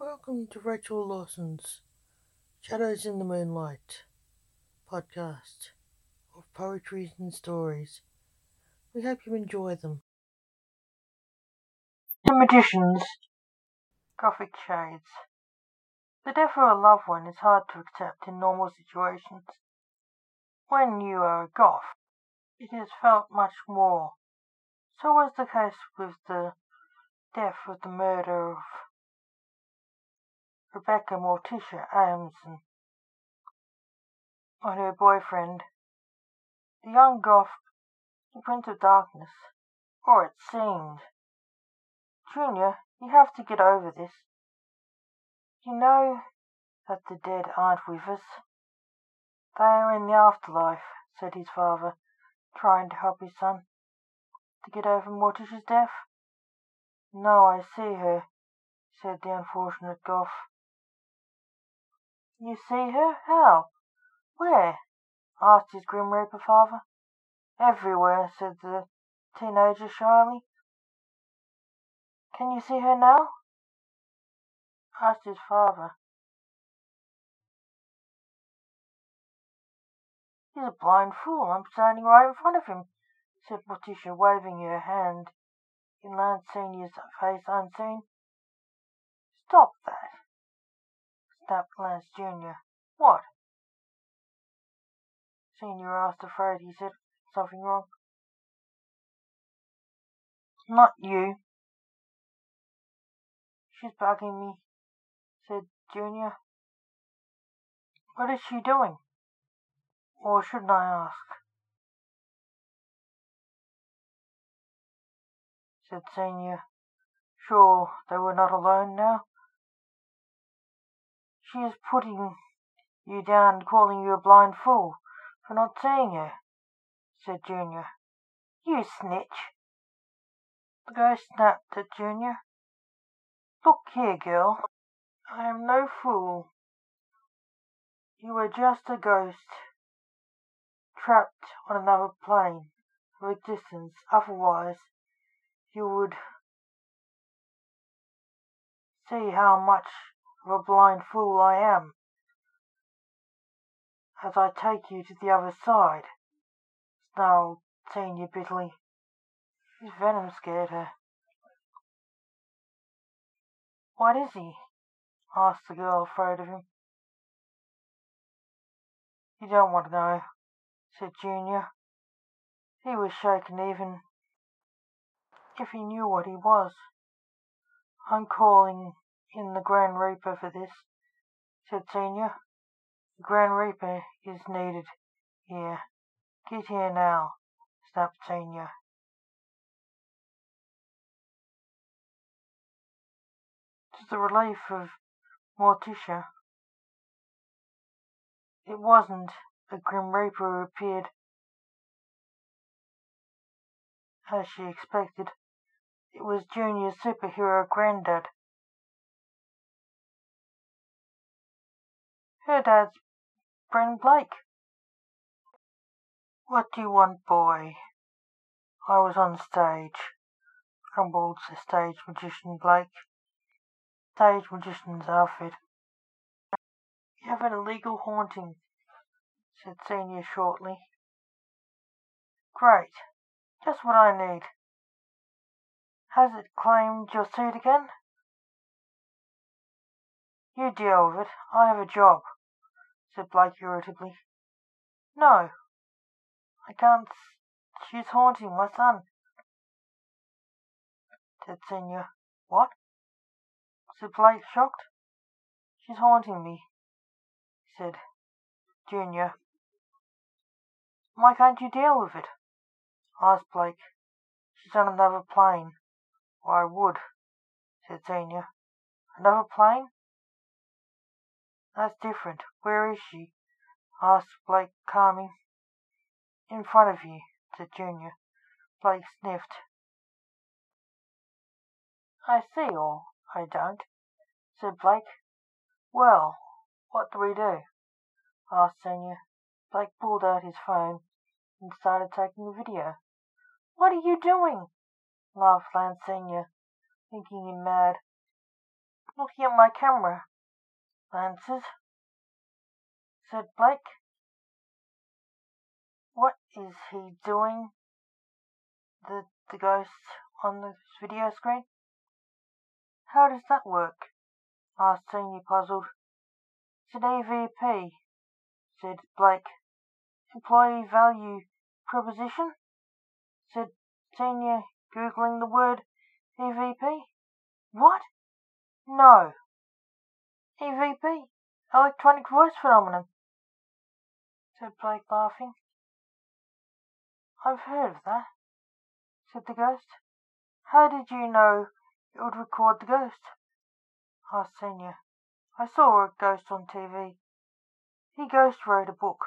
Welcome to Rachel Lawson's Shadows in the Moonlight podcast of poetry and stories. We hope you enjoy them. The Magicians Gothic Shades The death of a loved one is hard to accept in normal situations. When you are a goth, it is felt much more. So was the case with the death of the murder of Rebecca Morticia Adamson on her boyfriend, the young goth, the Prince of Darkness, or it seemed. Junior, you have to get over this. You know that the dead aren't with us. They are in the afterlife, said his father, trying to help his son. To get over Morticia's death? No, I see her, said the unfortunate Goth. You see her? How? Where? asked his Grim Reaper father. Everywhere, said the teenager shyly. Can you see her now? asked his father. He's a blind fool. I'm standing right in front of him, said Morticia, waving her hand in Lance Senior's face unseen. Stop that, snapped Lance Junior. What? Senior asked, afraid he said something wrong. Not you. She's bugging me, said Junior. What is she doing? Or shouldn't I ask? said Senior. Sure they were not alone now. She is putting you down and calling you a blind fool for not seeing her, said Junior. You snitch. The ghost snapped at Junior. Look here, girl. I am no fool. You are just a ghost, trapped on another plane of existence. Otherwise, you would see how much a blind fool I am as I take you to the other side, snarled Senior bitterly. His venom scared her. What is he? asked the girl, afraid of him. You don't want to know, said Junior. He was shaken even if he knew what he was. I'm calling in the Grand Reaper for this, said Senior. The Grand Reaper is needed here. Get here now, snapped Senior. To the relief of Morticia, it wasn't a Grim Reaper who appeared as she expected. It was Junior's superhero granddad. Her dad's Bren Blake. What do you want, boy? I was on stage, grumbled the stage magician Blake. Stage magician's outfit. You have an illegal haunting, said Senior shortly. Great. Just what I need. Has it claimed your seat again? You deal with it. I have a job, said Blake irritably. No, I can't. She's haunting my son, said Senior. What? said Blake, shocked. She's haunting me, said Junior. Why can't you deal with it? asked Blake. She's on another plane. Why, I would, said Senior. Another plane? That's different. Where is she? asked Blake, calming. In front of you, said Junior. Blake sniffed. I see all, I don't, said Blake. Well, what do we do? asked Senior. Blake pulled out his phone and started taking a video. What are you doing? laughed Lance Senior, thinking him mad. looking at my camera lenses, said Blake. What is he doing? The, the ghost on the video screen? How does that work? asked Senior puzzled. It's an EVP, said Blake. Employee value proposition? said Senior, googling the word EVP. What? No. EVP, electronic voice phenomenon, said Blake, laughing. I've heard of that, said the ghost. How did you know it would record the ghost? asked Senior. I saw a ghost on TV. He ghost wrote a book.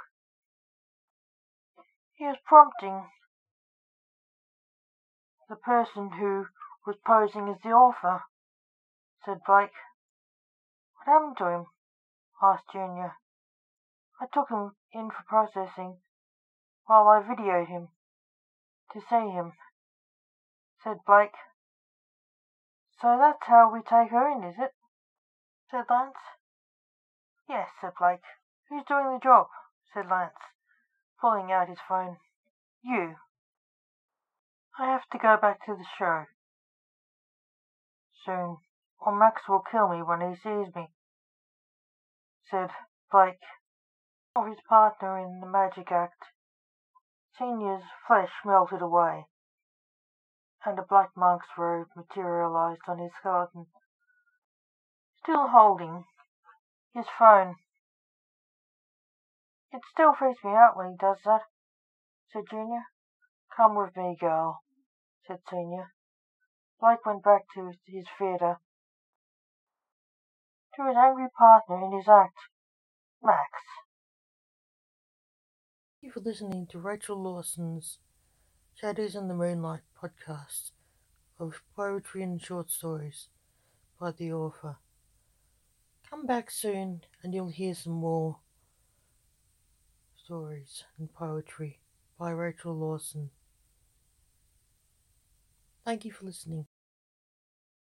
He was prompting the person who was posing as the author, said Blake. What happened to him? asked Junior. I took him in for processing while I videoed him to see him, said Blake. So that's how we take her in, is it? said Lance. Yes, said Blake. Who's doing the job? said Lance, pulling out his phone. You. I have to go back to the show. Soon, or Max will kill me when he sees me, said Blake, of his partner in the magic act. Senior's flesh melted away, and a black monk's robe materialized on his skeleton, still holding his phone. It still freaks me out when he does that, said Junior. Come with me, girl, said Senior. Blake went back to his theatre, to his angry partner in his act, Max. Thank you for listening to Rachel Lawson's Shadows in the Moonlight podcast of poetry and short stories by the author. Come back soon and you'll hear some more stories and poetry by Rachel Lawson. Thank you for listening.